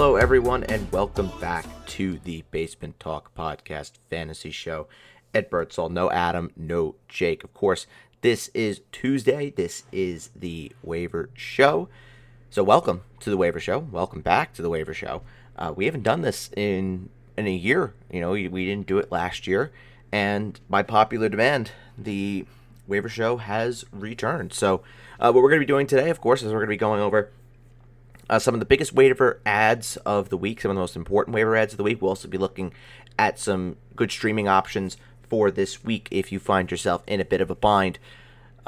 Hello, everyone, and welcome back to the Basement Talk Podcast Fantasy Show. Ed Birdsall, no Adam, no Jake. Of course, this is Tuesday. This is the waiver show. So, welcome to the waiver show. Welcome back to the waiver show. Uh, we haven't done this in in a year. You know, we, we didn't do it last year, and by popular demand, the waiver show has returned. So, uh, what we're going to be doing today, of course, is we're going to be going over uh, some of the biggest waiver adds of the week, some of the most important waiver adds of the week. We'll also be looking at some good streaming options for this week if you find yourself in a bit of a bind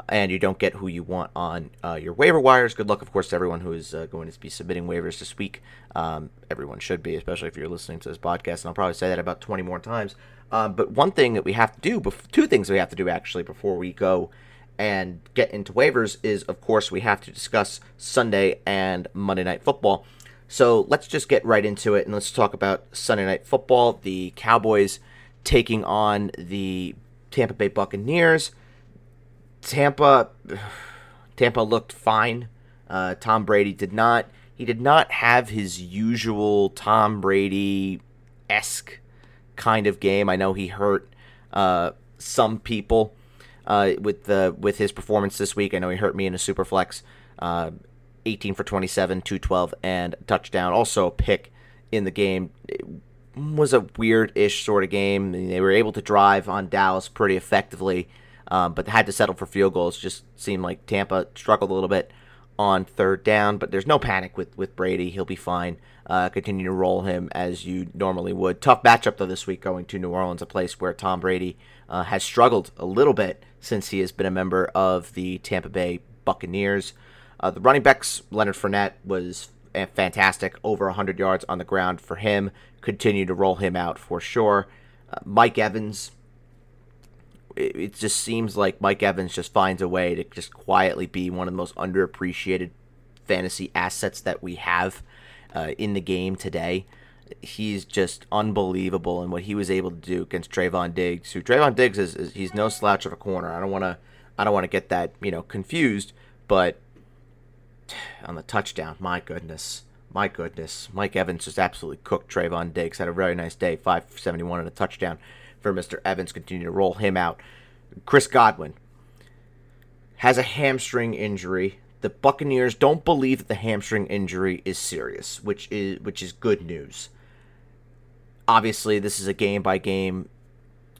and you don't get who you want on uh, your waiver wires. Good luck, of course, to everyone who is uh, going to be submitting waivers this week. Um, everyone should be, especially if you're listening to this podcast, and I'll probably say that about 20 more times. Um, but one thing that we have to do, two things we have to do actually before we go and get into waivers is, of course, we have to discuss Sunday and Monday Night Football. So let's just get right into it and let's talk about Sunday Night Football. The Cowboys taking on the Tampa Bay Buccaneers. Tampa, Tampa looked fine. Uh, Tom Brady did not. He did not have his usual Tom Brady esque kind of game. I know he hurt uh, some people uh, with the with his performance this week. I know he hurt me in a super flex. Uh, 18 for 27, 212, and touchdown. Also a pick in the game. It was a weird-ish sort of game. They were able to drive on Dallas pretty effectively, um, but had to settle for field goals. Just seemed like Tampa struggled a little bit on third down, but there's no panic with, with Brady. He'll be fine. Uh, continue to roll him as you normally would. Tough matchup, though, this week going to New Orleans, a place where Tom Brady uh, has struggled a little bit since he has been a member of the Tampa Bay Buccaneers. Uh, the running backs, Leonard Fournette was fantastic, over 100 yards on the ground for him. Continue to roll him out for sure. Uh, Mike Evans, it, it just seems like Mike Evans just finds a way to just quietly be one of the most underappreciated fantasy assets that we have uh, in the game today. He's just unbelievable in what he was able to do against Trevon Diggs. Who Trevon Diggs is, is he's no slouch of a corner. I don't want to I don't want to get that you know confused, but on the touchdown, my goodness, my goodness, Mike Evans just absolutely cooked Trevon Diggs. Had a very nice day, five seventy one and a touchdown for Mr. Evans. Continue to roll him out. Chris Godwin has a hamstring injury the Buccaneers don't believe that the hamstring injury is serious, which is which is good news. Obviously, this is a game by game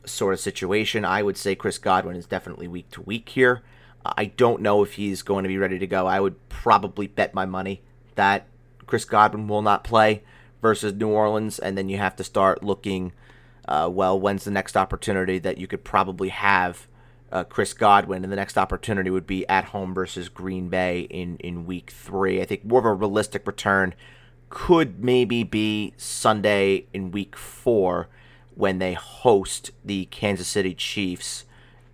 sort of situation. I would say Chris Godwin is definitely week to week here. I don't know if he's going to be ready to go. I would probably bet my money that Chris Godwin will not play versus New Orleans, and then you have to start looking. Uh, well, when's the next opportunity that you could probably have uh, Chris Godwin, and the next opportunity would be at home versus Green Bay in in Week Three. I think more of a realistic return could maybe be Sunday in Week Four when they host the Kansas City Chiefs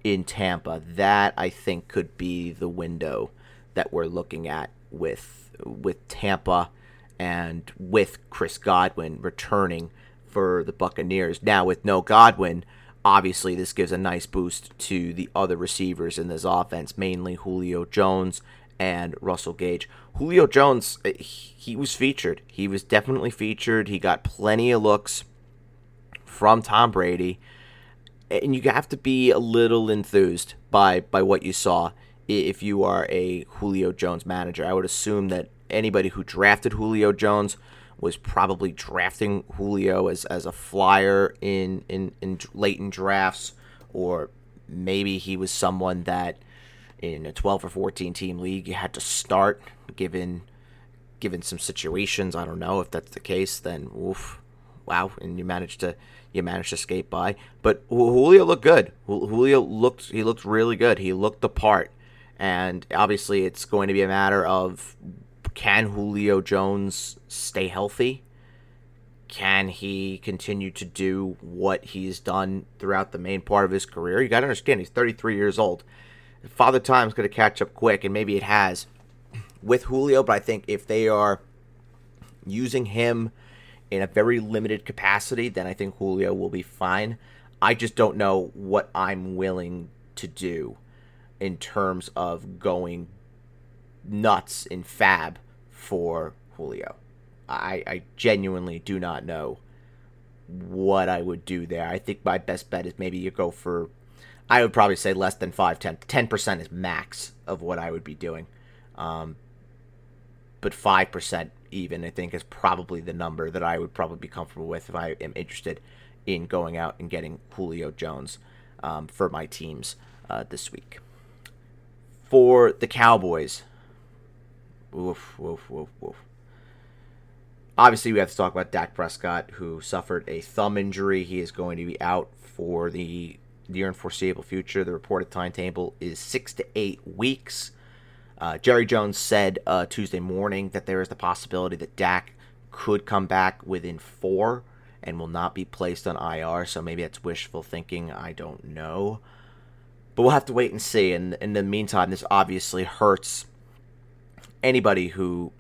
in Tampa. That I think could be the window that we're looking at with with Tampa and with Chris Godwin returning for the Buccaneers. Now with no Godwin, obviously this gives a nice boost to the other receivers in this offense, mainly Julio Jones and Russell Gage. Julio Jones, eh, he was featured. He was definitely featured. He got plenty of looks from Tom Brady. And you have to be a little enthused by by what you saw if you are a Julio Jones manager. I would assume that anybody who drafted Julio Jones was probably drafting Julio as, as a flyer in, in, in late in drafts, or maybe he was someone that in a 12 or 14 team league you had to start given given some situations. I don't know if that's the case. Then oof, wow, and you managed to you managed to skate by. But Julio looked good. Julio looked he looked really good. He looked the part, and obviously it's going to be a matter of can Julio Jones stay healthy? Can he continue to do what he's done throughout the main part of his career? You got to understand, he's 33 years old. Father Time's going to catch up quick, and maybe it has with Julio, but I think if they are using him in a very limited capacity, then I think Julio will be fine. I just don't know what I'm willing to do in terms of going nuts in FAAB for Julio. I, I genuinely do not know what I would do there. I think my best bet is maybe you go for, I would probably say less than 5, 10. 10% is max of what I would be doing. Um, but 5% even, I think, is probably the number that I would probably be comfortable with if I am interested in going out and getting Julio Jones um, for my teams uh, this week. For the Cowboys, woof, woof, woof, woof. Obviously, we have to talk about Dak Prescott, who suffered a thumb injury. He is going to be out for the near and foreseeable future. The reported timetable is six to eight weeks. Uh, Jerry Jones said uh, Tuesday morning that there is the possibility that Dak could come back within four and will not be placed on IR. So maybe that's wishful thinking. I don't know. But we'll have to wait and see. And in the meantime, this obviously hurts anybody who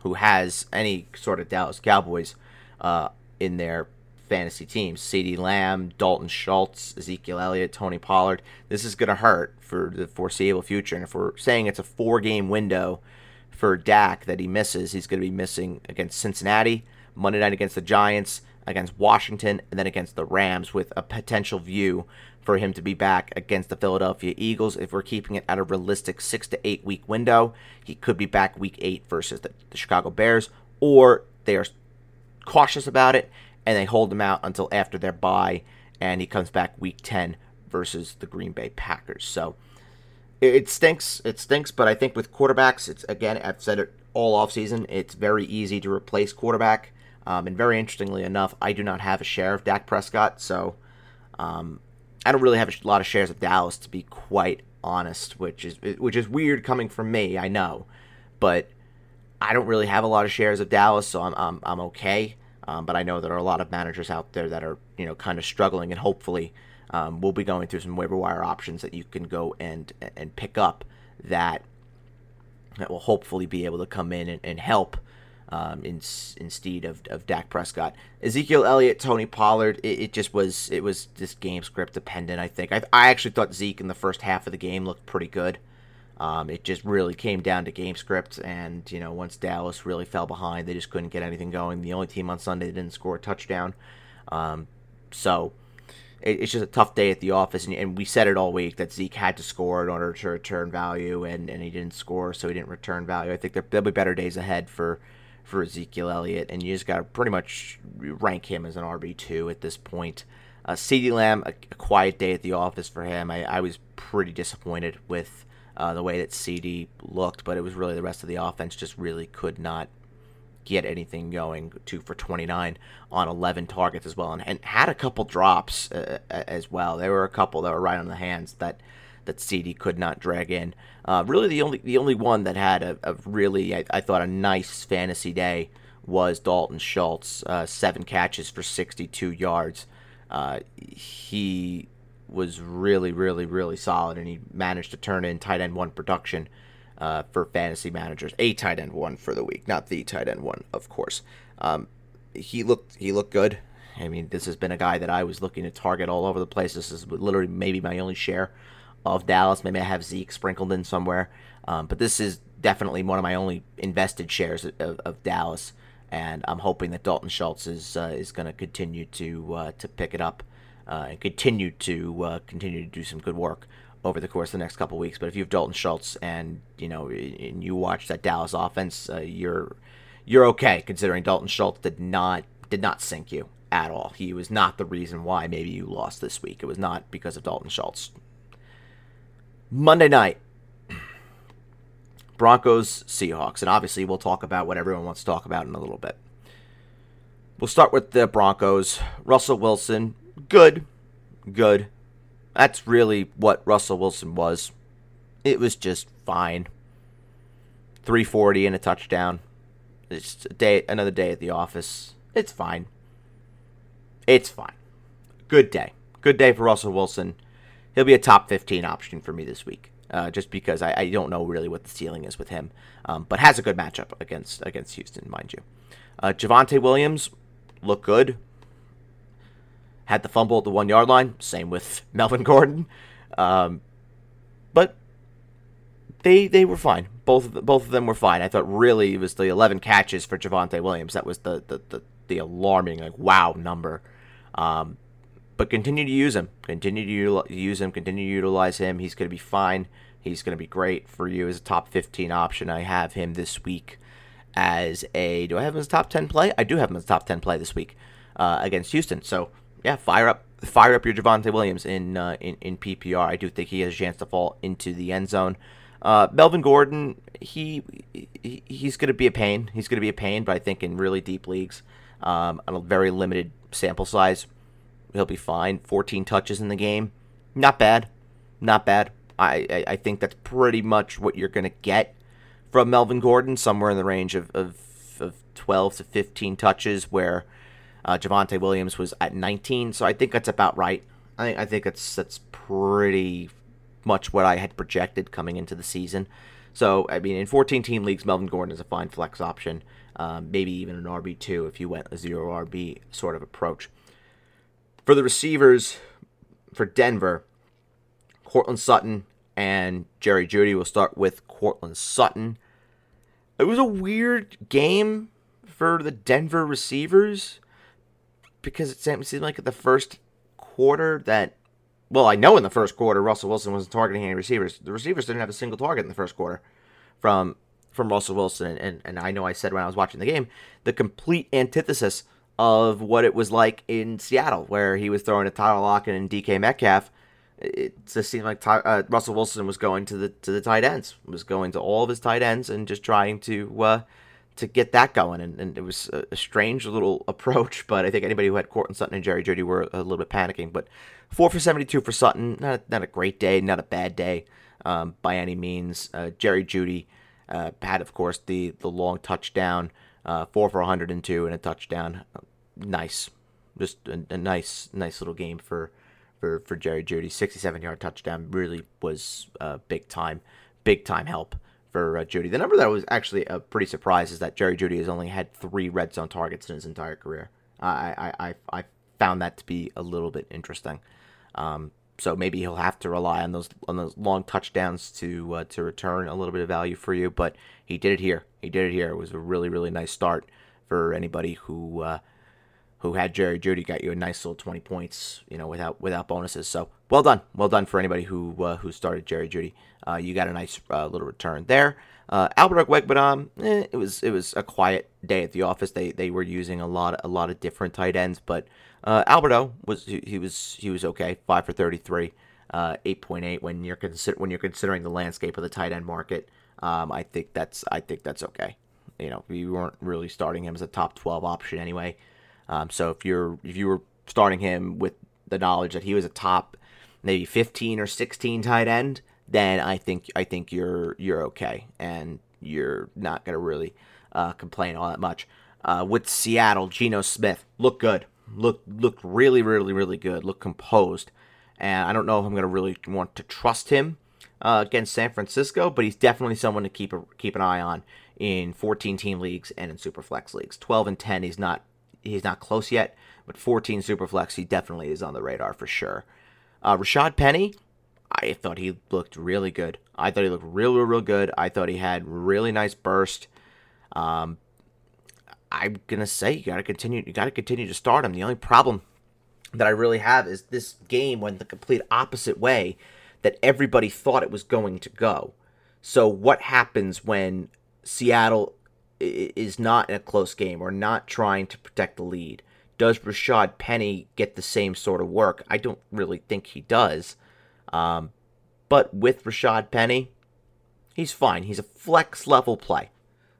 who has any sort of Dallas Cowboys uh, in their fantasy teams. CeeDee Lamb, Dalton Schultz, Ezekiel Elliott, Tony Pollard. This is going to hurt for the foreseeable future. And if we're saying it's a four game window for Dak that he misses, he's going to be missing against Cincinnati, Monday night against the Giants, against Washington, and then against the Rams with a potential view for him to be back against the Philadelphia Eagles. If we're keeping it at a realistic six to eight week window, he could be back week eight versus the, the Chicago Bears, or they are cautious about it and they hold him out until after their bye, and he comes back week 10 versus the Green Bay Packers. So it stinks. It stinks, but I think with quarterbacks, it's again, I've said it all offseason, it's very easy to replace quarterback. Um, and very interestingly enough, I do not have a share of Dak Prescott, so um, I don't really have a lot of shares of Dallas, to be quite honest, which is which is weird coming from me, I know, but I don't really have a lot of shares of Dallas, so I'm I'm, I'm okay. Um, but I know there are a lot of managers out there that are, you know, kind of struggling, and hopefully um, we'll be going through some waiver wire options that you can go and and pick up that that will hopefully be able to come in and, and help um, in, instead of, of Dak Prescott. Ezekiel Elliott, Tony Pollard, it, it, just was it was just game script dependent. I think I, I actually thought Zeke in the first half of the game looked pretty good. Um, it just really came down to game script, and you know once Dallas really fell behind, they just couldn't get anything going. The only team on Sunday didn't score a touchdown, um, so it, it's just a tough day at the office. And, and, we said it all week that Zeke had to score in order to return value, and, and he didn't score, so he didn't return value. I think there, there'll be better days ahead for for Ezekiel Elliott, and you just got to pretty much rank him as an RB two at this point. Uh, CeeDee Lamb, a, a, quiet day at the office for him. I, I was pretty disappointed with uh, the way that CeeDee looked, but it was really the rest of the offense just really could not get anything going. Two for 29 on 11 targets as well, and, and had a couple drops uh, as well. There were a couple that were right on the hands that that CeeDee could not drag in. Uh, really, the only the only one that had a, a really I, I, thought a nice fantasy day was Dalton Schultz. Uh, seven catches for 62 yards. Uh, he was really, really, really solid, and he managed to turn in tight end one production uh, for fantasy managers. A tight end one for the week, not the tight end one, of course. Um, he looked he looked good. I mean, this has been a guy that I was looking to target all over the place. This is literally maybe my only share of Dallas. Maybe I have Zeke sprinkled in somewhere, um, but this is definitely one of my only invested shares of, of Dallas. And I'm hoping that Dalton Schultz is uh, is going to continue to uh, to pick it up uh, and continue to uh, continue to do some good work over the course of the next couple weeks. But if you have Dalton Schultz and you know and you watch that Dallas offense, uh, you're you're okay considering Dalton Schultz did not did not sink you at all. He was not the reason why maybe you lost this week. It was not because of Dalton Schultz. Monday night, Broncos Seahawks, and obviously we'll talk about what everyone wants to talk about in a little bit. We'll start with the Broncos. Russell Wilson good, good. That's really what Russell Wilson was. It was just fine. 340 and a touchdown. It's a day, another day at the office. It's fine. It's fine. Good day. Good day for Russell Wilson. He'll be a top 15 option for me this week. Uh, just because I, I, don't know really what the ceiling is with him, um, but has a good matchup against against Houston, mind you. Uh, Javonte Williams look good had the fumble at the one yard line. Same with Melvin Gordon. Um, but they they were fine. both of the, both of them were fine. I thought really it was the 11 catches for Javonte Williams that was the the, the, the alarming like wow number. Um, but continue to use him. Continue to use him. Continue to utilize him. He's going to be fine. He's going to be great for you as a top 15 option. I have him this week as a. Do I have him as a top 10 play? I do have him as a top 10 play this week uh, against Houston. So yeah, fire up, fire up your Javonte Williams in uh, in in PPR. I do think he has a chance to fall into the end zone. Uh, Melvin Gordon, he, he he's going to be a pain. He's going to be a pain, but I think in really deep leagues, um, on a very limited sample size, he'll be fine. 14 touches in the game, not bad, not bad. I, I, I think that's pretty much what you're going to get from Melvin Gordon, somewhere in the range of, of, of 12 to 15 touches, where uh, Javonte Williams was at 19. So I think that's about right. I think I think that's that's pretty much what I had projected coming into the season. So I mean, in 14 team leagues, Melvin Gordon is a fine flex option. Um, maybe even an RB two if you went a zero RB sort of approach. For the receivers, for Denver, Courtland Sutton and Jerry Jeudy. We'll start with Courtland Sutton. It was a weird game for the Denver receivers because it seemed like the first quarter that, well, I know in the first quarter Russell Wilson wasn't targeting any receivers. The receivers didn't have a single target in the first quarter from from Russell Wilson, and and I know I said when I was watching the game the complete antithesis of what it was like in Seattle, where he was throwing to Tyler Lockett and DK Metcalf it just seemed like Ty, uh, Russell Wilson was going to the to the tight ends, was going to all of his tight ends, and just trying to uh, to get that going. And, and it was a, a, strange little approach, but I think anybody who had Courtland Sutton and Jerry Jeudy were a little bit panicking. But four for seventy two for Sutton, not a, not a great day, not a bad day um, by any means. Uh, Jerry Jeudy uh, had, of course, the the long touchdown, uh, four for one hundred and two and a touchdown. Nice, just a, a nice nice little game for for, for Jerry Jeudy. 67 yard touchdown really was uh, big time, big time help for uh, Jeudy. The number that was actually a pretty surprise is that Jerry Jeudy has only had three red zone targets in his entire career. I I, I, I found that to be a little bit interesting. Um, so maybe he'll have to rely on those on those long touchdowns to uh, to return a little bit of value for you. But he did it here. He did it here. It was a really really nice start for anybody who uh, who had Jerry Jeudy. got you a nice little 20 points, you know, without without bonuses. So well done, well done for anybody who uh, who started Jerry Jeudy. Uh, you got a nice uh, little return there. Uh, Albert eh, it was it was a quiet day at the office. They they were using a lot a lot of different tight ends, but uh, Alberto was he, he, was he was okay, five for 33, uh, 8.8 when you're consider when you're considering the landscape of the tight end market. Um, I think that's I think that's okay. You know, we weren't really starting him as a top 12 option anyway. Um, so if you're if you were starting him with the knowledge that he was a top maybe 15 or 16 tight end, then I think I think you're you're okay and you're not gonna really uh, complain all that much. Uh, with Seattle, Geno Smith looked good, look looked really really really good, looked composed, and I don't know if I'm gonna really want to trust him uh, against San Francisco, but he's definitely someone to keep a, keep an eye on in 14 team leagues and in super flex leagues. 12 and 10, he's not he's not close yet, but 14 super flex, he definitely is on the radar for sure. Uh, Rashaad Penny, I thought he looked really good. I thought he looked real, real, real good. I thought he had really nice burst. Um, I'm gonna say you gotta continue. You gotta continue to start him. The only problem that I really have is this game went the complete opposite way that everybody thought it was going to go. So what happens when Seattle is not in a close game or not trying to protect the lead. Does Rashaad Penny get the same sort of work? I don't really think he does. Um, but with Rashaad Penny, he's fine. He's a flex level play.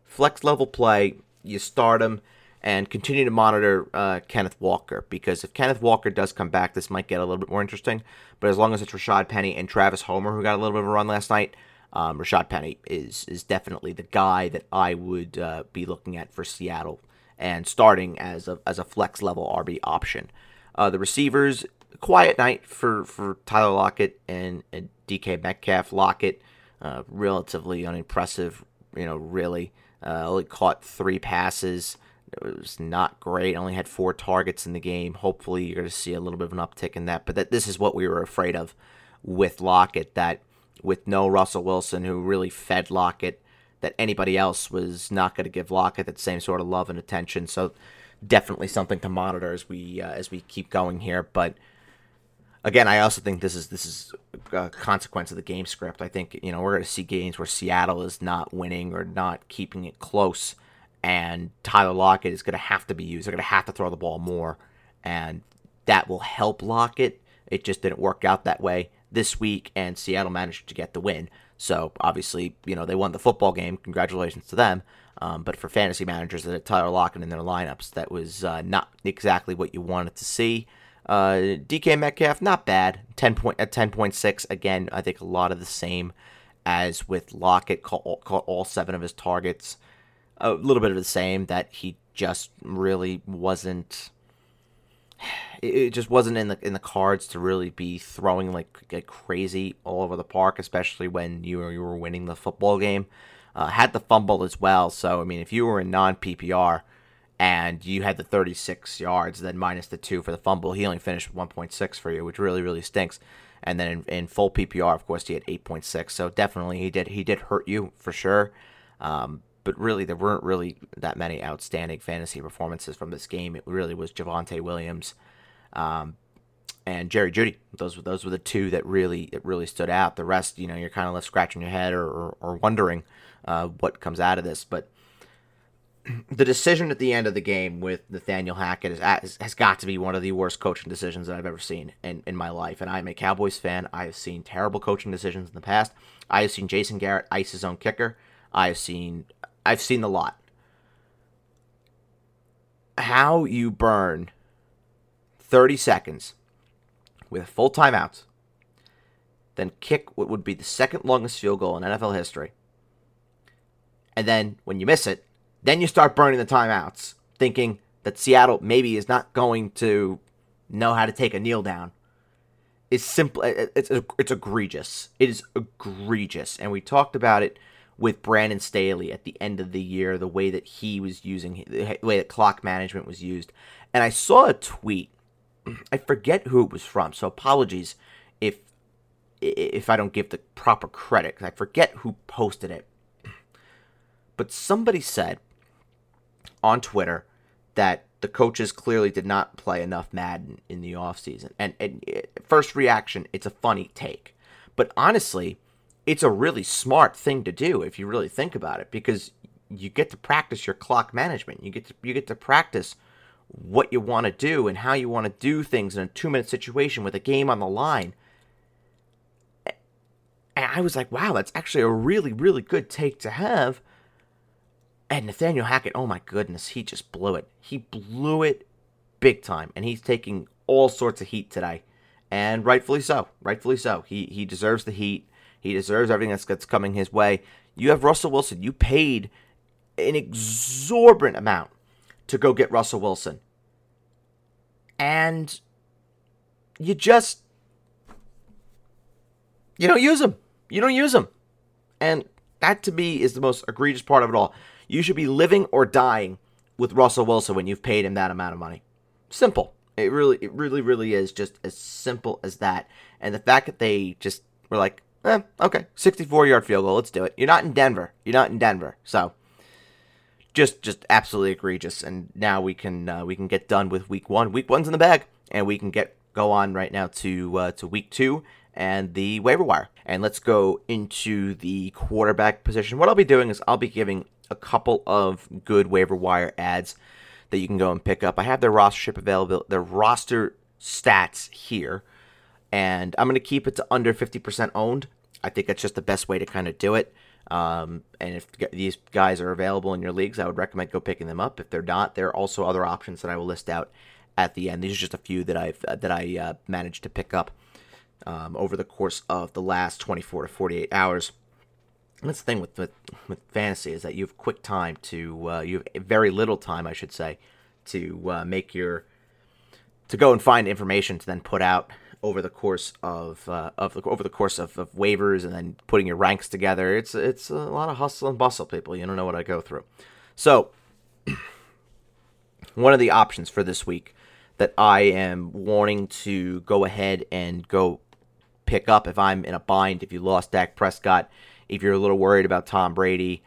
Flex level play, you start him and continue to monitor uh, Kenneth Walker because if Kenneth Walker does come back, this might get a little bit more interesting. But as long as it's Rashaad Penny and Travis Homer who got a little bit of a run last night, um, Rashaad Penny is is definitely the guy that I would uh, be looking at for Seattle and starting as a as a flex level RB option. Uh, the receivers, quiet night for for Tyler Lockett and, and DK Metcalf. Lockett, uh, relatively unimpressive. You know, really uh, only caught three passes. It was not great. Only had four targets in the game. Hopefully, you're going to see a little bit of an uptick in that. But that this is what we were afraid of with Lockett. That with no Russell Wilson, who really fed Lockett that anybody else was not going to give Lockett that same sort of love and attention. So definitely something to monitor as we uh, as we keep going here. But again, I also think this is this is a consequence of the game script. I think you know we're going to see games where Seattle is not winning or not keeping it close, and Tyler Lockett is going to have to be used. They're going to have to throw the ball more, and that will help Lockett. It just didn't work out that way this week, and Seattle managed to get the win. So obviously, you know they won the football game. Congratulations to them. Um, but for fantasy managers that had Tyler Lockett in their lineups, that was uh, not exactly what you wanted to see. Uh, DK Metcalf, not bad. Ten point at ten point six. Again, I think a lot of the same as with Lockett. Caught, caught all seven of his targets. A little bit of the same that he just really wasn't. It just wasn't in the in the cards to really be throwing like, like crazy all over the park, especially when you were you were winning the football game. Uh, had the fumble as well, so I mean, if you were in non PPR, and you had the 36 yards, then minus the two for the fumble. He only finished 1.6 for you, which really, really stinks. And then in, in full PPR, of course, he had 8.6. So definitely, he did he did hurt you for sure. Um, but really, there weren't really that many outstanding fantasy performances from this game. It really was Javonte Williams um, and Jerry Jeudy. Those were those were the two that really that really stood out. The rest, you know, you're kind of left scratching your head or, or, or wondering uh, what comes out of this. But the decision at the end of the game with Nathaniel Hackett is, has got to be one of the worst coaching decisions that I've ever seen in, in my life. And I'm a Cowboys fan. I have seen terrible coaching decisions in the past. I have seen Jason Garrett ice his own kicker. I have seen I've seen a lot. How you burn 30 seconds with full timeouts, then kick what would be the second longest field goal in NFL history. And then when you miss it, then you start burning the timeouts, thinking that Seattle maybe is not going to know how to take a kneel down. Is simple. It's it's egregious. It is egregious, and we talked about it with Brandon Staley at the end of the year, the way that he was using the way that clock management was used. And I saw a tweet. I forget who it was from, so apologies if if I don't give the proper credit. I forget who posted it. But somebody said on Twitter that the coaches clearly did not play enough Madden in the offseason. And, and eh, first reaction, it's a funny take. But honestly, it's a really smart thing to do if you really think about it because you get to practice your clock management. You get to you get to practice what you want to do and how you want to do things in a 2-minute situation with a game on the line. And I was like, wow, that's actually a really really good take to have and Nathaniel Hackett, oh my goodness, he just blew it. He blew it big time, and he's taking all sorts of heat today, and rightfully so. Rightfully so. He he deserves the heat. He deserves everything that's, coming his way. You have Russell Wilson. You paid an exorbitant amount to go get Russell Wilson, and you just you don't use him. You don't use him, and that to me is the most egregious part of it all. You should be living or dying with Russell Wilson when you've paid him that amount of money. Simple. It really, it really, really is just as simple as that. And the fact that they just were like, eh, okay, 64 yard field goal, let's do it. You're not in Denver. You're not in Denver. So just, just absolutely egregious. And now we can, uh, we can get done with week one. Week one's in the bag, and we can get go on right now to uh, to week two and the waiver wire. And let's go into the quarterback position. What I'll be doing is I'll be giving a couple of good waiver wire adds that you can go and pick up. I have their rostership available, their roster stats here, and I'm going to keep it to under 50% owned. I think that's just the best way to kind of do it. Um, and if these guys are available in your leagues, I would recommend go picking them up. If they're not, there are also other options that I will list out at the end. These are just a few that I've that I uh, managed to pick up um, over the course of the last 24 to 48 hours that's the thing with, with, with fantasy is that you have quick time to uh, you have very little time, I should say, to uh, make your to go and find information to then put out over the course of uh, of the, over the course of, of, waivers and then putting your ranks together. It's it's a lot of hustle and bustle, people. You don't know what I go through. So one of the options for this week that I am wanting to go ahead and go pick up if I'm in a bind if you lost Dak Prescott if you're a little worried about Tom Brady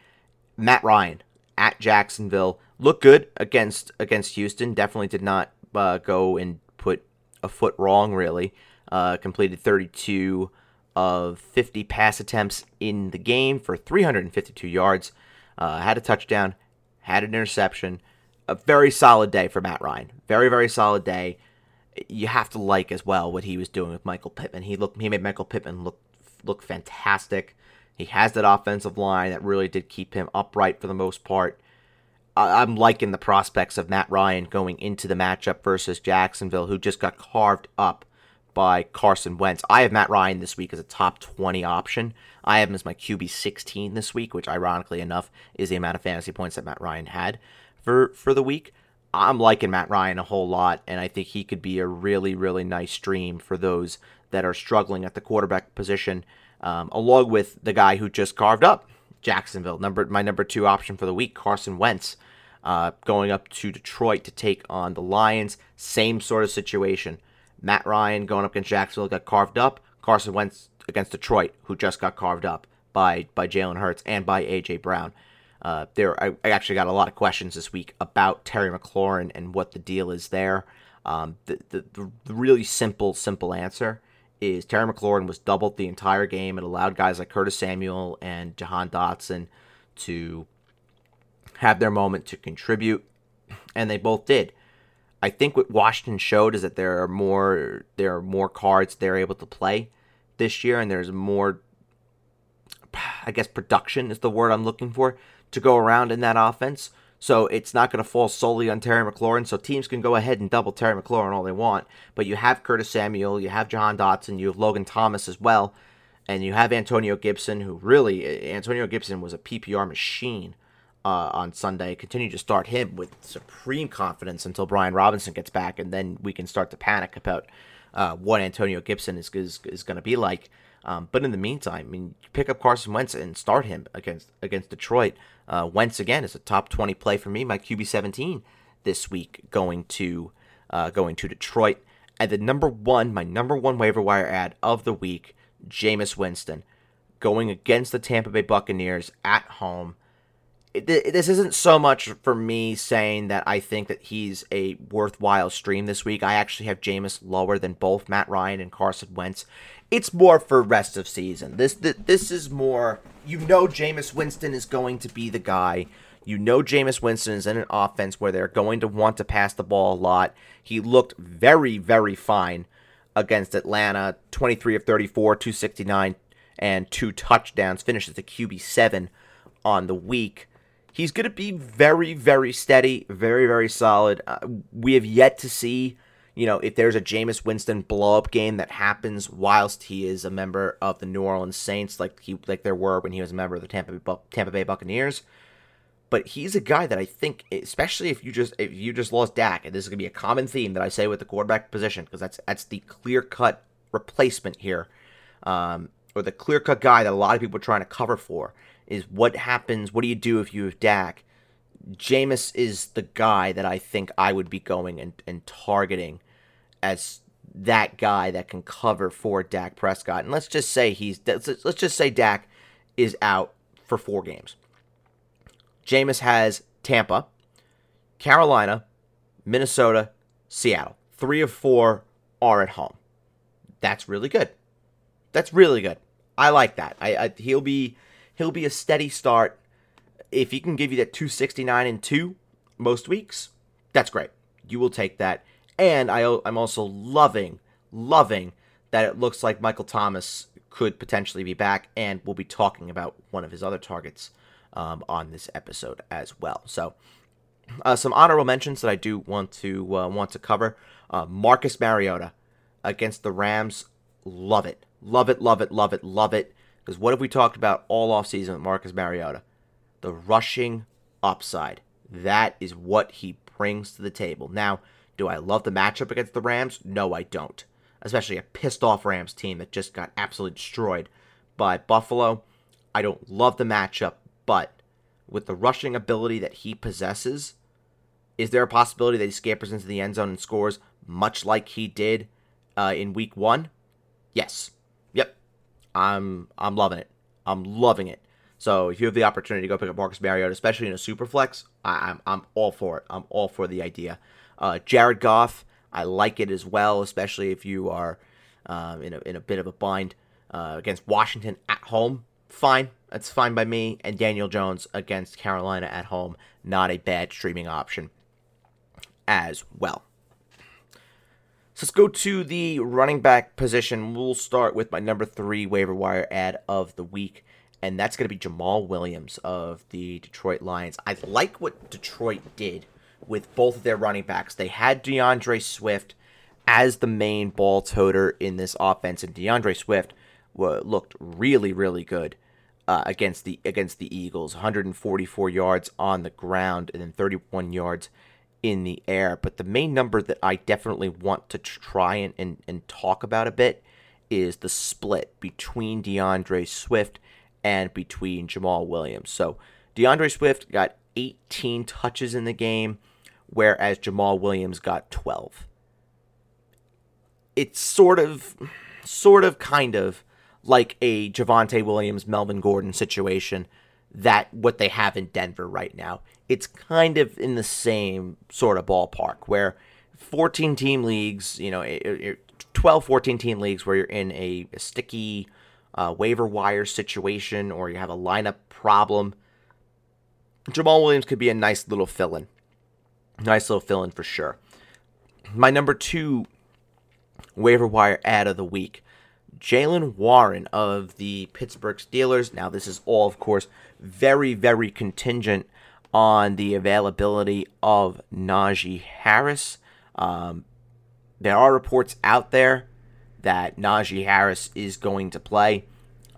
Matt Ryan at Jacksonville looked good against against Houston. Definitely did not uh, go and a foot wrong. Really, uh, completed 32 of 50 pass attempts in the game for 352 yards. Uh, had a touchdown, had an interception. A very solid day for Matt Ryan. Very very solid day. You have to like as well what he was doing with Michael Pittman. He looked he made Michael Pittman look look fantastic. He has that offensive line that really did keep him upright for the most part. I'm liking the prospects of Matt Ryan going into the matchup versus Jacksonville, who just got carved up by Carson Wentz. I have Matt Ryan this week as a top 20 option. I have him as my QB 16 this week, which ironically enough is the amount of fantasy points that Matt Ryan had for, for the week. I'm liking Matt Ryan a whole lot, and I think he could be a really, really nice stream for those that are struggling at the quarterback position um, along with the guy who just carved up Jacksonville. Number my number two option for the week, Carson Wentz, uh, going up to Detroit to take on the Lions. Same sort of situation. Matt Ryan going up against Jacksonville got carved up. Carson Wentz against Detroit, who just got carved up by by Jalen Hurts and by AJ Brown. Uh, there, I, I, actually got a lot of questions this week about Terry McLaurin and what the deal is there. Um, the, the, the really simple simple answer is Terry McLaurin was doubled the entire game. It allowed guys like Curtis Samuel and Jahan Dotson to have their moment to contribute, and they both did. I think what Washington showed is that there are more there are more cards they're able to play this year, and there's more. I guess production is the word I'm looking for to go around in that offense. So it's not going to fall solely on Terry McLaurin. So teams can go ahead and double Terry McLaurin all they want. But you have Curtis Samuel, you have Jahan Dotson, you have Logan Thomas as well, and you have Antonio Gibson, who really Antonio Gibson was a PPR machine uh, on Sunday. Continue to start him with supreme confidence until Brian Robinson gets back, and then we can start to panic about uh, what Antonio Gibson is is, is going to be like. Um, but in the meantime, I mean, pick up Carson Wentz and start him against against Detroit. Uh, Wentz again is a top twenty play for me. My QB seventeen this week going to uh, going to Detroit. And the number one, my number one waiver wire add of the week, Jameis Winston, going against the Tampa Bay Buccaneers at home. This isn't so much for me saying that I think that he's a worthwhile stream this week. I actually have Jameis lower than both Matt Ryan and Carson Wentz it's more for rest of season. This this, this is more you know Jameis Winston is going to be the guy. You know Jameis Winston is in an offense where they're going to want to pass the ball a lot. He looked very very fine against Atlanta, 23 of 34, 269 and two touchdowns, finishes the QB7 on the week. He's going to be very very steady, very very solid. Uh, we have yet to see you know, if there's a Jameis Winston blow up game that happens whilst he is a member of the New Orleans Saints, like he like there were when he was a member of the Tampa Bay, Tampa Bay Buccaneers. But he's a guy that I think, especially if you just if you just lost Dak, and this is gonna be a common theme that I say with the quarterback position, because that's that's the clear cut replacement here, um, or the clear cut guy that a lot of people are trying to cover for is what happens. What do you do if you have Dak? Jameis is the guy that I think I would be going and, and targeting as that guy that can cover for Dak Prescott. And let's just say he's let's just say Dak is out for four games. Jameis has Tampa, Carolina, Minnesota, Seattle. Three of four are at home. That's really good. That's really good. I like that. I, I he'll be he'll be a steady start. If he can give you that 269 and 2 most weeks, that's great. You will take that. And I, I'm also loving, loving that it looks like Michael Thomas could potentially be back, and we'll be talking about one of his other targets um, on this episode as well. So, uh, some honorable mentions that I do want to uh, want to cover: uh, Marcus Mariota against the Rams. Love it, love it, love it, love it, love it. Because what have we talked about all off season with Marcus Mariota? The rushing upside. That is what he brings to the table. Now, do I love the matchup against the Rams? No, I don't. Especially a pissed off Rams team that just got absolutely destroyed by Buffalo. I don't love the matchup, but with the rushing ability that he possesses, is there a possibility that he scampers into the end zone and scores much like he did uh, in week one? Yes. I'm I'm loving it. I'm loving it. So if you have the opportunity to go pick up Marcus Mariota, especially in a super flex, I, am I'm, I'm all for it. I'm all for the idea. Uh, Jared Goff, I like it as well, especially if you are um, in a in a bit of a bind uh, against Washington at home. Fine, that's fine by me. And Daniel Jones against Carolina at home, not a bad streaming option as well. So let's go to the running back position. We'll start with my number three waiver wire add of the week, and that's going to be Jamaal Williams of the Detroit Lions. I like what Detroit did with both of their running backs. They had D'Andre Swift as the main ball toter in this offense, and D'Andre Swift looked really, really good uh, against the against the Eagles. 144 yards on the ground, and then 31 yards in the air. But the main number that I definitely want to try and, and, and talk about a bit is the split between D'Andre Swift and between Jamaal Williams. So D'Andre Swift got 18 touches in the game, whereas Jamaal Williams got 12. It's sort of, sort of, kind of like a Javonte Williams, Melvin Gordon situation that what they have in Denver right now. It's kind of in the same sort of ballpark where 14 team leagues, you know, 12, 14 team leagues where you're in a, a sticky uh, waiver wire situation or you have a lineup problem. Jamaal Williams could be a nice little fill in. Nice little fill in for sure. My number two waiver wire add of the week Jaylen Warren of the Pittsburgh Steelers. Now, this is all, of course, very, very contingent on the availability of Najee Harris. Um, there are reports out there that Najee Harris is going to play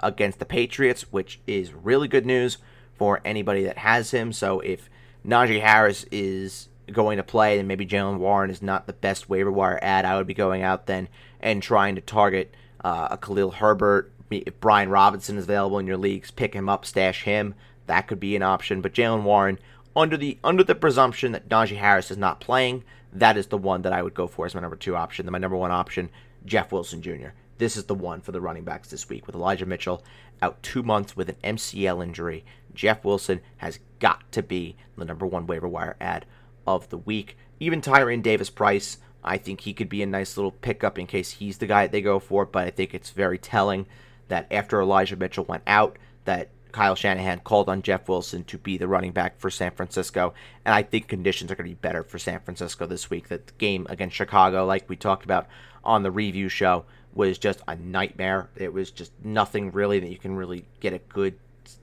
against the Patriots, which is really good news for anybody that has him. So if Najee Harris is going to play, then maybe Jaylen Warren is not the best waiver wire add. I would be going out then and trying to target uh, a Khalil Herbert. If Brian Robinson is available in your leagues, pick him up, stash him. That could be an option. But Jaylen Warren, under the under the presumption that Najee Harris is not playing, that is the one that I would go for as my number two option. Then my number one option, Jeff Wilson Jr. This is the one for the running backs this week with Elijah Mitchell out two months with an MCL injury. Jeff Wilson has got to be the number one waiver wire add of the week. Even Tyrion Davis Price I think he could be a nice little pickup in case he's the guy they go for, but I think it's very telling that after Elijah Mitchell went out, that Kyle Shanahan called on Jeff Wilson to be the running back for San Francisco, and I think conditions are going to be better for San Francisco this week. That game against Chicago, like we talked about on the review show, was just a nightmare. It was just nothing really that you can really get a good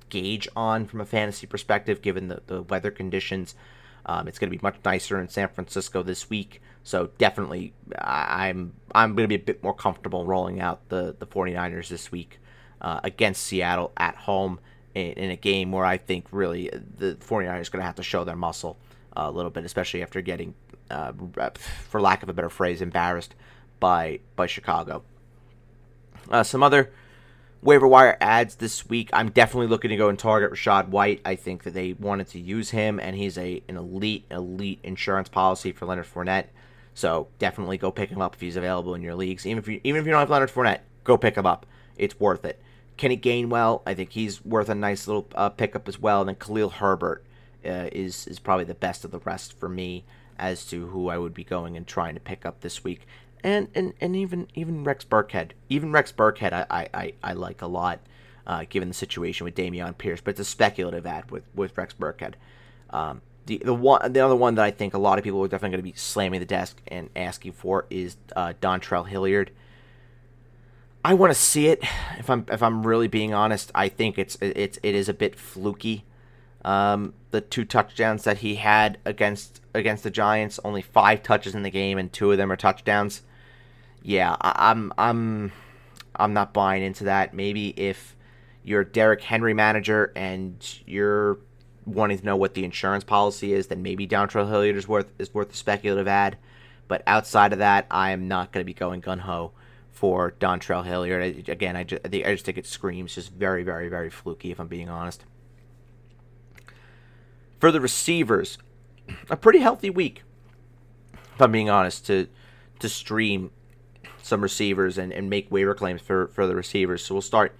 gauge on from a fantasy perspective, given the, the weather conditions. Um, it's going to be much nicer in San Francisco this week. So definitely, I'm I'm going to be a bit more comfortable rolling out the the 49ers this week uh, against Seattle at home in, in, a game where I think really the 49ers are going to have to show their muscle a little bit, especially after getting, uh, for lack of a better phrase, embarrassed by by Chicago. Uh, some other waiver wire adds this week. I'm definitely looking to go and target Rachaad White. I think that they wanted to use him, and he's a an elite, elite insurance policy for Leonard Fournette. So definitely go pick him up if he's available in your leagues. Even if you even if you don't have Leonard Fournette, go pick him up. It's worth it. Kenny Gainwell, I think he's worth a nice little uh, pickup as well. And then Khalil Herbert uh, is is probably the best of the rest for me as to who I would be going and trying to pick up this week and and, and even even Rex Burkhead, even Rex Burkhead, I I, I like a lot, uh, given the situation with Dameon Pierce. But it's a speculative add with with Rex Burkhead. Um, the the one the other one that I think a lot of people are definitely going to be slamming the desk and asking for is uh, Dontrell Hilliard. I want to see it. If I'm if I'm really being honest, I think it's it's it is a bit fluky. Um, the two touchdowns that he had against against the Giants, only five touches in the game, and two of them are touchdowns yeah, I, I'm, I'm I'm not buying into that. Maybe if you're Derrick Henry manager and you're wanting to know what the insurance policy is, then maybe Dontrell Hilliard is worth is worth a speculative add. But outside of that, I am not going to be going gun ho for Dontrell Hilliard. Again, I just, I just think it screams just very, very, very fluky. If I'm being honest. For the receivers, a pretty healthy week. If I'm being honest, to to stream some receivers and, and make waiver claims for, for the receivers. So we'll start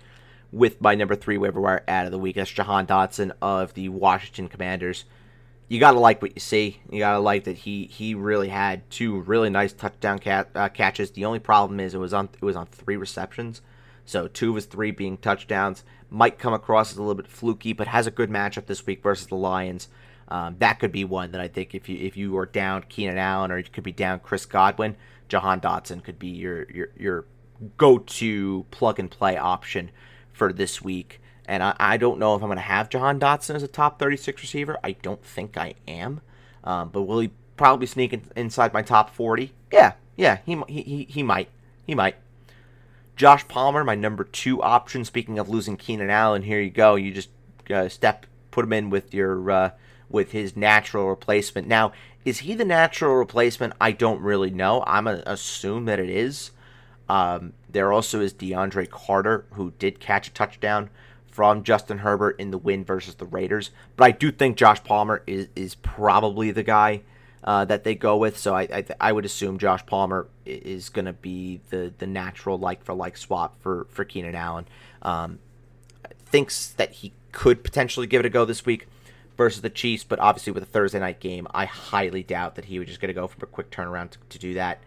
with my number three waiver wire add of the week. That's Jahan Dotson of the Washington Commanders. You gotta like what you see. You gotta like that he he really had two really nice touchdown cat, uh, catches. The only problem is it was on it was on three receptions, so two of his three being touchdowns. Might come across as a little bit fluky, but has a good matchup this week versus the Lions. Um, that could be one that I think if you if you are down Keenan Allen or you could be down Chris Godwin, Jahan Dotson could be your your your go to plug and play option for this week. And I, I don't know if I'm going to have Jahan Dotson as a top 36 receiver. I don't think I am. Um, but will he probably sneak in, inside my top 40? Yeah, yeah, he, he, he might. He might. Josh Palmer, my number two option. Speaking of losing Keenan Allen, here you go. You just uh, step, put him in with your uh, with his natural replacement. Now, is he the natural replacement? I don't really know. I'm gonna assume that it is. Um, there also is DeAndre Carter, who did catch a touchdown from Justin Herbert in the win versus the Raiders. But I do think Josh Palmer is is probably the guy uh, that they go with. So I I, I would assume Josh Palmer is going to be the the natural like for like swap for for Keenan Allen. Um, thinks that he could potentially give it a go this week versus the Chiefs, but obviously with a Thursday night game, I highly doubt that he was just going to go for a quick turnaround to, to do that.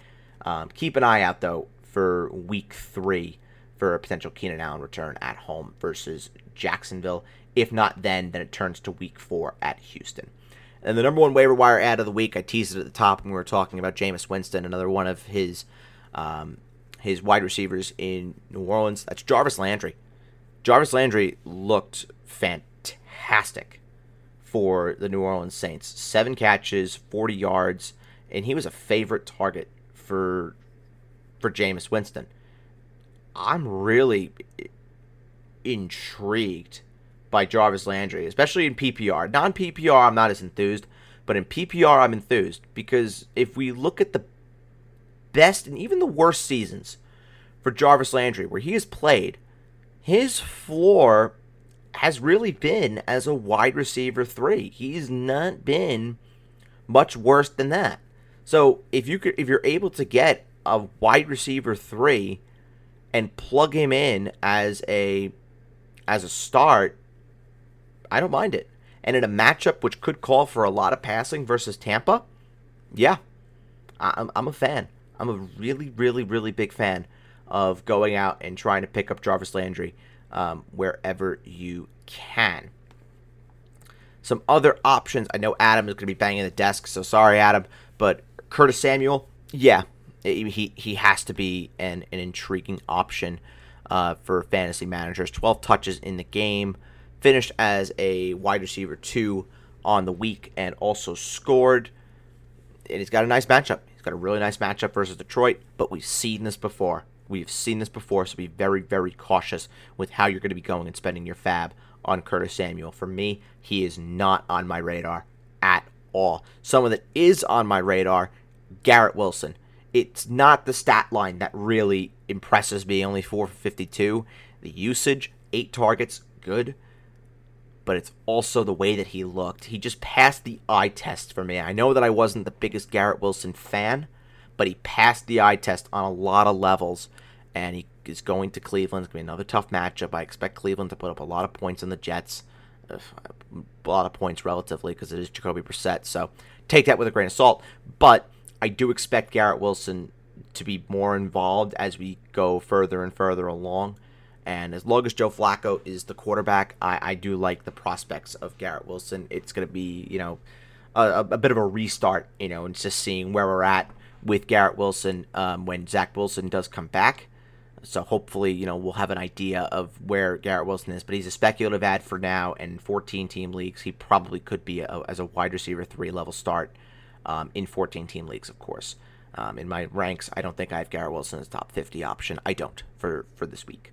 Um, keep an eye out though for Week Three for a potential Keenan Allen return at home versus Jacksonville. If not then, then it turns to week four at Houston. And the number one waiver wire add of the week, I teased it at the top when we were talking about Jameis Winston, another one of his um, his wide receivers in New Orleans. That's Jarvis Landry. Jarvis Landry looked fantastic for the New Orleans Saints. Seven catches, 40 yards, and he was a favorite target for for Jameis Winston. I'm really intrigued by Jarvis Landry, especially in PPR. Non PPR, I'm not as enthused, but in PPR, I'm enthused because if we look at the best and even the worst seasons for Jarvis Landry, where he has played, his floor has really been as a wide receiver three. He's not been much worse than that. So if you could, if you're able to get a wide receiver three and plug him in as a as a start, I don't mind it. And in a matchup which could call for a lot of passing versus Tampa, yeah, I'm, I'm a fan. I'm a really, really, really big fan of going out and trying to pick up Jarvis Landry um, wherever you can. Some other options. I know Adam is going to be banging the desk, so sorry, Adam. But Curtis Samuel, yeah, he he has to be an, an intriguing option uh, for fantasy managers. 12 touches in the game, finished as a wide receiver two on the week, and also scored. And he's got a nice matchup. He's got a really nice matchup versus Detroit, but we've seen this before. We've seen this before, so be very, very cautious with how you're going to be going and spending your FAAB on Curtis Samuel. For me, he is not on my radar at all. Someone that is on my radar, Garrett Wilson it's not the stat line that really impresses me. Only 4 for 52. The usage, eight targets, good. But it's also the way that he looked. He just passed the eye test for me. I know that I wasn't the biggest Garrett Wilson fan, but he passed the eye test on a lot of levels. And he is going to Cleveland. It's going to be another tough matchup. I expect Cleveland to put up a lot of points on the Jets. A lot of points relatively because it is Jacoby Brissett. So take that with a grain of salt. But I do expect Garrett Wilson to be more involved as we go further and further along. And as long as Joe Flacco is the quarterback, I, I do like the prospects of Garrett Wilson. It's going to be, you know, a, a, bit of a restart, you know, and just seeing where we're at with Garrett Wilson um, when Zach Wilson does come back. So hopefully, you know, we'll have an idea of where Garrett Wilson is. But he's a speculative add for now, and 14 team leagues, he probably could be a, as a wide receiver three level start um, in 14 team leagues, of course. Um, in my ranks, I don't think I have Garrett Wilson as top 50 option. I don't for, for this week.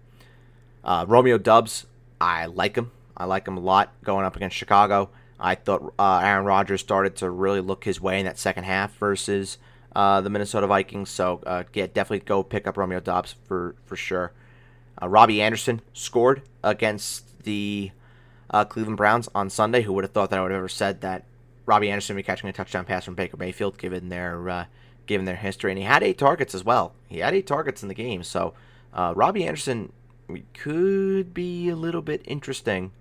Uh, Romeo Doubs, I like him. I like him a lot going up against Chicago. I thought uh, Aaron Rodgers started to really look his way in that second half versus uh, the Minnesota Vikings. So uh, yeah, definitely go pick up Romeo Doubs for for sure. Uh, Robbie Anderson scored against the uh, Cleveland Browns on Sunday. Who would have thought that I would have ever said that Robbie Anderson be catching a touchdown pass from Baker Mayfield, given their uh, given their history, and he had eight targets as well. He had eight targets in the game, so uh, Robbie Anderson could be a little bit interesting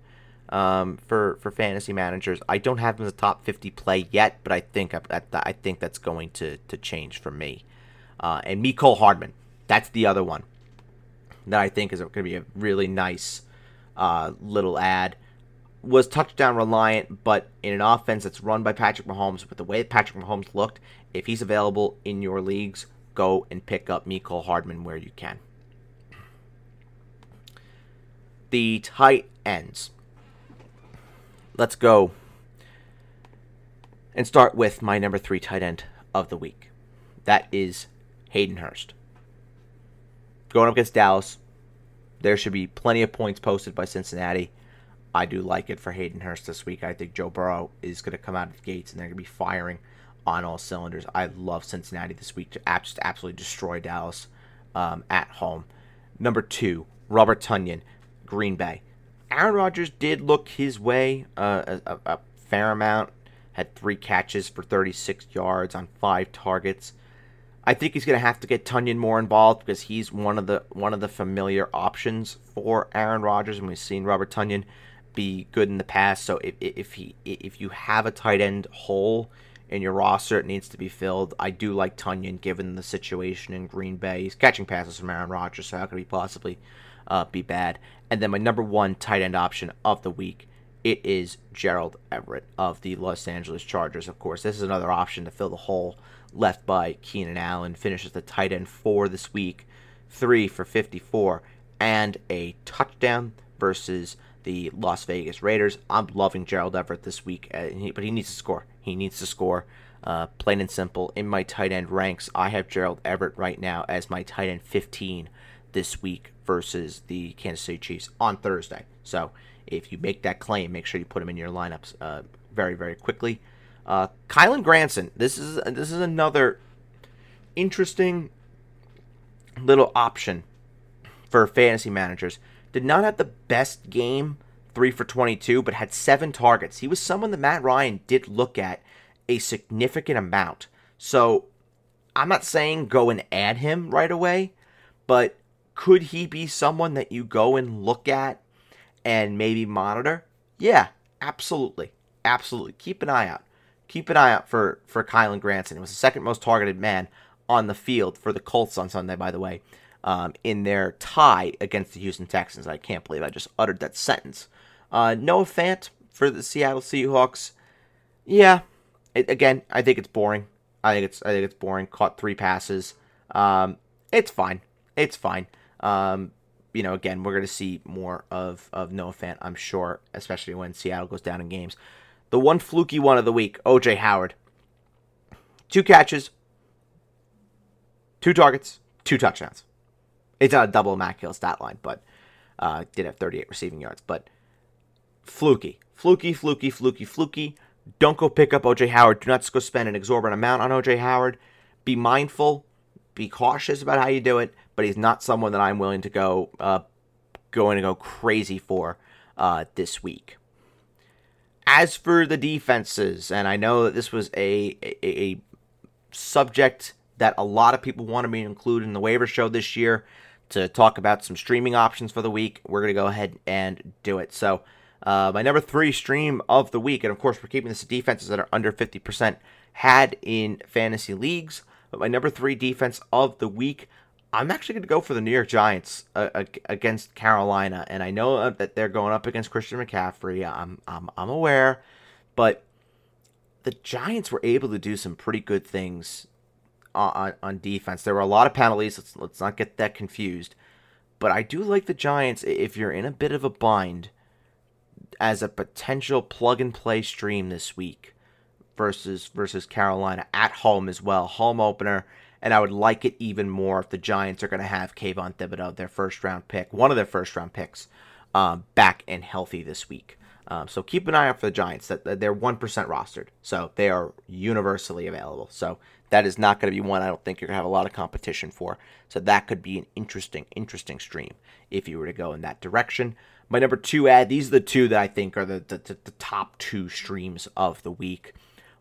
um, for for fantasy managers. I don't have him as a top 50 play yet, but I think I, I think that's going to to change for me. Uh, and Mecole Hardman, that's the other one that I think is going to be a really nice uh, little add. Was touchdown reliant, but in an offense that's run by Patrick Mahomes, with the way that Patrick Mahomes looked, if he's available in your leagues, go and pick up Mecole Hardman where you can. The tight ends. Let's go and start with my number three tight end of the week. That is Hayden Hurst. Going up against Dallas, there should be plenty of points posted by Cincinnati. I do like it for Hayden Hurst this week. I think Joe Burrow is going to come out of the gates and they're going to be firing on all cylinders. I love Cincinnati this week to just absolutely destroy Dallas um, at home. Number two, Robert Tonyan, Green Bay. Aaron Rodgers did look his way uh, a, a fair amount. Had three catches for 36 yards on five targets. I think he's going to have to get Tonyan more involved because he's one of the one of the familiar options for Aaron Rodgers, and we've seen Robert Tonyan be good in the past. So if, if he if you have a tight end hole in your roster, it needs to be filled. I do like Tonyan given the situation in Green Bay. He's catching passes from Aaron Rodgers, so how could he possibly uh, be bad? And then my number one tight end option of the week, it is Gerald Everett of the Los Angeles Chargers. Of course, this is another option to fill the hole left by Keenan Allen. Finishes the tight end four this week, three for 54, and a touchdown versus the Las Vegas Raiders. I'm loving Gerald Everett this week, uh, but he needs to score. He needs to score. Uh, plain and simple. In my tight end ranks, I have Gerald Everett right now as my tight end 15 this week versus the Kansas City Chiefs on Thursday. So if you make that claim, make sure you put him in your lineups uh, very, very quickly. Uh, Kylen Granson. This is this is another interesting little option for fantasy managers. Did not have the best game, three for 22, but had seven targets. He was someone that Matt Ryan did look at a significant amount. So I'm not saying go and add him right away, but could he be someone that you go and look at and maybe monitor? Yeah, absolutely. Absolutely. Keep an eye out keep an eye out for for Kylen Granson. It was the second most targeted man on the field for the Colts on Sunday, by the way, um, in their tie against the Houston Texans. I can't believe I just uttered that sentence. Uh, Noah Fant for the Seattle Seahawks. Yeah, it, again, I think it's boring. I think it's I think it's boring. Caught three passes. Um, it's fine. It's fine. Um, you know, again, we're to see more of, of Noah Fant, I'm sure, especially when Seattle goes down in games. The one fluky one of the week, OJ Howard. Two catches, two targets, two touchdowns. It's not a double immaculate stat line, but uh, did have 38 receiving yards. But fluky, fluky, fluky, fluky, fluky. Don't go pick up OJ Howard. Do not go spend an exorbitant amount on OJ Howard. Be mindful, be cautious about how you do it. But he's not someone that I'm willing to go uh, going to go crazy for uh, this week. As for the defenses, and I know that this was a, a, a subject that a lot of people wanted me to include in the waiver show this year to talk about some streaming options for the week. We're going to go ahead and do it. So, uh, my number three stream of the week, and of course, we're keeping this to defenses that are under 50% had in fantasy leagues. But my number three defense of the week I'm actually going to go for the New York Giants uh, against Carolina, and I know uh, that they're going up against Christian McCaffrey. I'm I'm I'm aware, but the Giants were able to do some pretty good things on on defense. There were a lot of penalties. Let's let's not get that confused, but I do like the Giants if you're in a bit of a bind as a potential plug and play stream this week versus versus Carolina at home as well. Home opener and I would like it even more if the Giants are going to have Kayvon Thibodeaux, their first round pick, one of their first round picks, um, back and healthy this week. Um, so keep an eye out for the Giants. That they're one percent rostered, so they are universally available. So that is not going to be one I don't think you're going to have a lot of competition for. So that could be an interesting, interesting stream if you were to go in that direction. My number two add. These are the two that I think are the the, the top two streams of the week.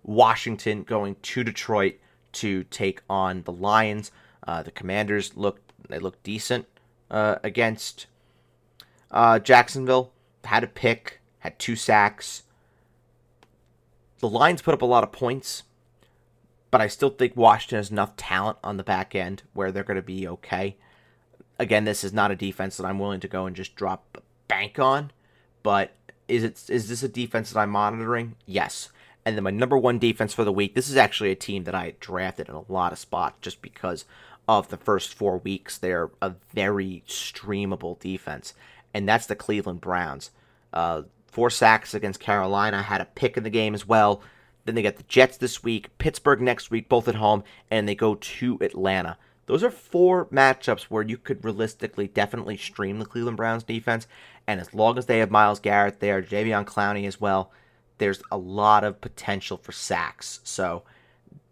Washington going to Detroit to take on the Lions. Uh, the Commanders look they look decent uh, against Uh, Jacksonville had a pick, had two sacks. The Lions put up a lot of points, but I still think Washington has enough talent on the back end where they're going to be okay. Again, this is not a defense that I'm willing to go and just drop bank on, but is it is this a defense that I'm monitoring? Yes. And then my number one defense for the week. This is actually a team that I drafted in a lot of spots just because of the first four weeks. They're a very streamable defense, and that's the Cleveland Browns. Uh, four sacks against Carolina, had a pick in the game as well. Then they get the Jets this week, Pittsburgh next week, both at home, and they go to Atlanta. Those are four matchups where you could realistically definitely stream the Cleveland Browns defense. And as long as they have Myles Garrett there, Jadeveon Clowney as well, there's a lot of potential for sacks. So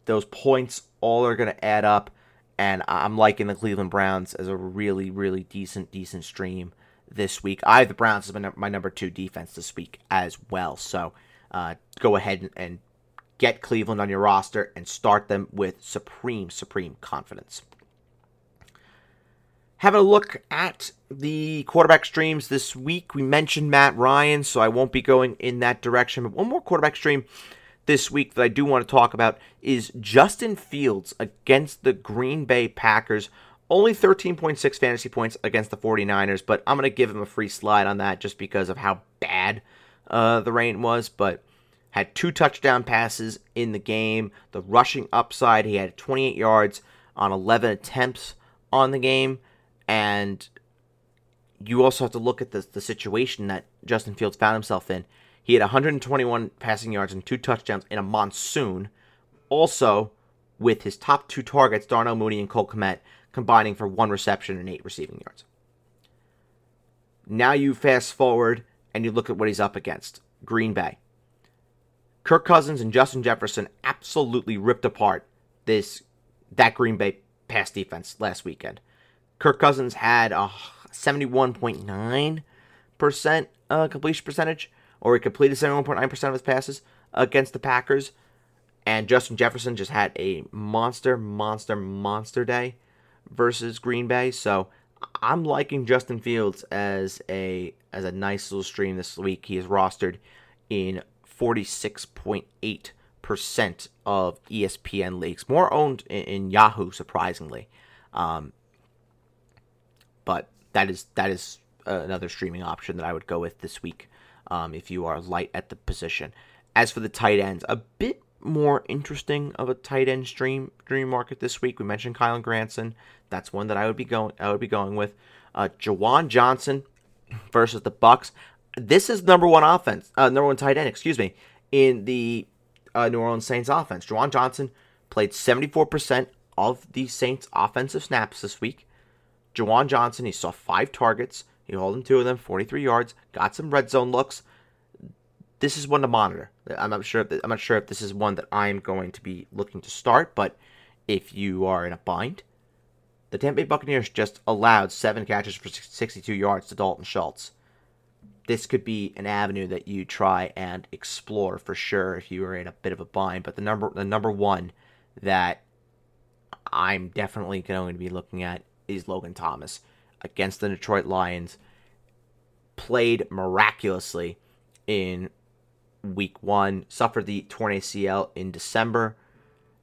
those points all are going to add up. And I'm liking the Cleveland Browns as a really, really decent, decent stream this week. I have the Browns as my number two defense this week as well. So uh, go ahead and get Cleveland on your roster and start them with supreme, supreme confidence. Having a look at the quarterback streams this week, we mentioned Matt Ryan, so I won't be going in that direction. But one more quarterback stream this week that I do want to talk about is Justin Fields against the Green Bay Packers. Only 13.6 fantasy points against the 49ers, but I'm going to give him a free slide on that just because of how bad uh, the rain was. But had two touchdown passes in the game. The rushing upside, he had 28 yards on 11 attempts on the game. And you also have to look at the, the situation that Justin Fields found himself in. He had 121 passing yards and two touchdowns in a monsoon. Also, with his top two targets, Darnell Mooney and Cole Kmet, combining for one reception and eight receiving yards. Now you fast forward and you look at what he's up against Green Bay. Kirk Cousins and Justin Jefferson absolutely ripped apart this that Green Bay pass defense last weekend. Kirk Cousins had a 71.9% uh, completion percentage or he completed 71.9% of his passes against the Packers. And Justin Jefferson just had a monster, monster, monster day versus Green Bay. So I'm liking Justin Fields as a as a nice little stream this week. He is rostered in 46.8 percent of ESPN leagues, more owned in, in Yahoo, surprisingly. Um, but that is that is another streaming option that I would go with this week um, if you are light at the position. As for the tight ends, a bit more interesting of a tight end stream dream market this week. We mentioned Kylen Granson. That's one that I would be going I would be going with. Uh, Juwan Johnson versus the Bucs. This is number one offense, uh, number one tight end, excuse me, in the uh, New Orleans Saints offense. Juwan Johnson played 74% of the Saints offensive snaps this week. Juwan Johnson, he saw five targets, he held in two of them, 43 yards, got some red zone looks. This is one to monitor. I'm not sure. If, I'm not sure if this is one that I'm going to be looking to start, but if you are in a bind, the Tampa Bay Buccaneers just allowed seven catches for 62 yards to Dalton Schultz. This could be an avenue that you try and explore for sure if you are in a bit of a bind. But the number, the number one that I'm definitely going to be looking at is Logan Thomas against the Detroit Lions played miraculously in week one, suffered the torn ACL in December,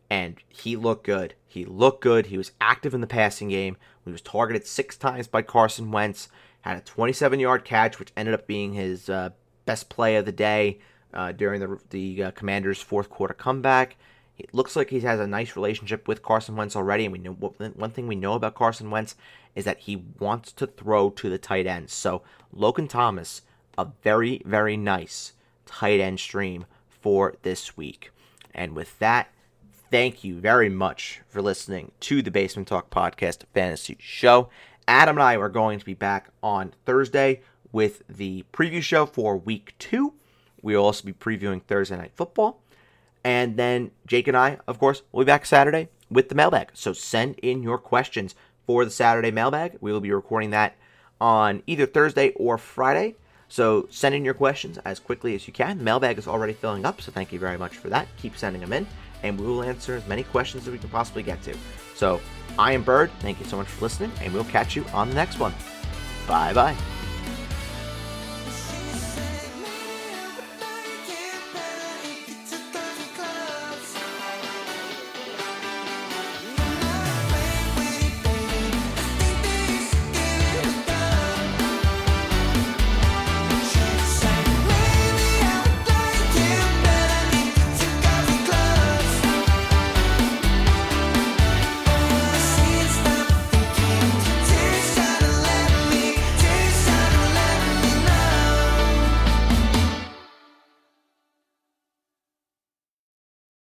and he looked good. He looked good. He was active in the passing game. He was targeted six times by Carson Wentz, had a 27 yard catch, which ended up being his uh, best play of the day uh, during the, the uh, Commanders' fourth quarter comeback. It looks like he has a nice relationship with Carson Wentz already, and we know one thing we know about Carson Wentz is that he wants to throw to the tight end. So Logan Thomas, a very very nice tight end stream for this week. And with that, thank you very much for listening to the Basement Talk Podcast Fantasy Show. Adam and I are going to be back on Thursday with the preview show for week two. We'll also be previewing Thursday Night Football. And then Jake and I, of course, will be back Saturday with the mailbag. So send in your questions for the Saturday mailbag. We will be recording that on either Thursday or Friday. So send in your questions as quickly as you can. The mailbag is already filling up, so thank you very much for that. Keep sending them in, and we will answer as many questions as we can possibly get to. So I am Bird. Thank you so much for listening, and we'll catch you on the next one. Bye bye.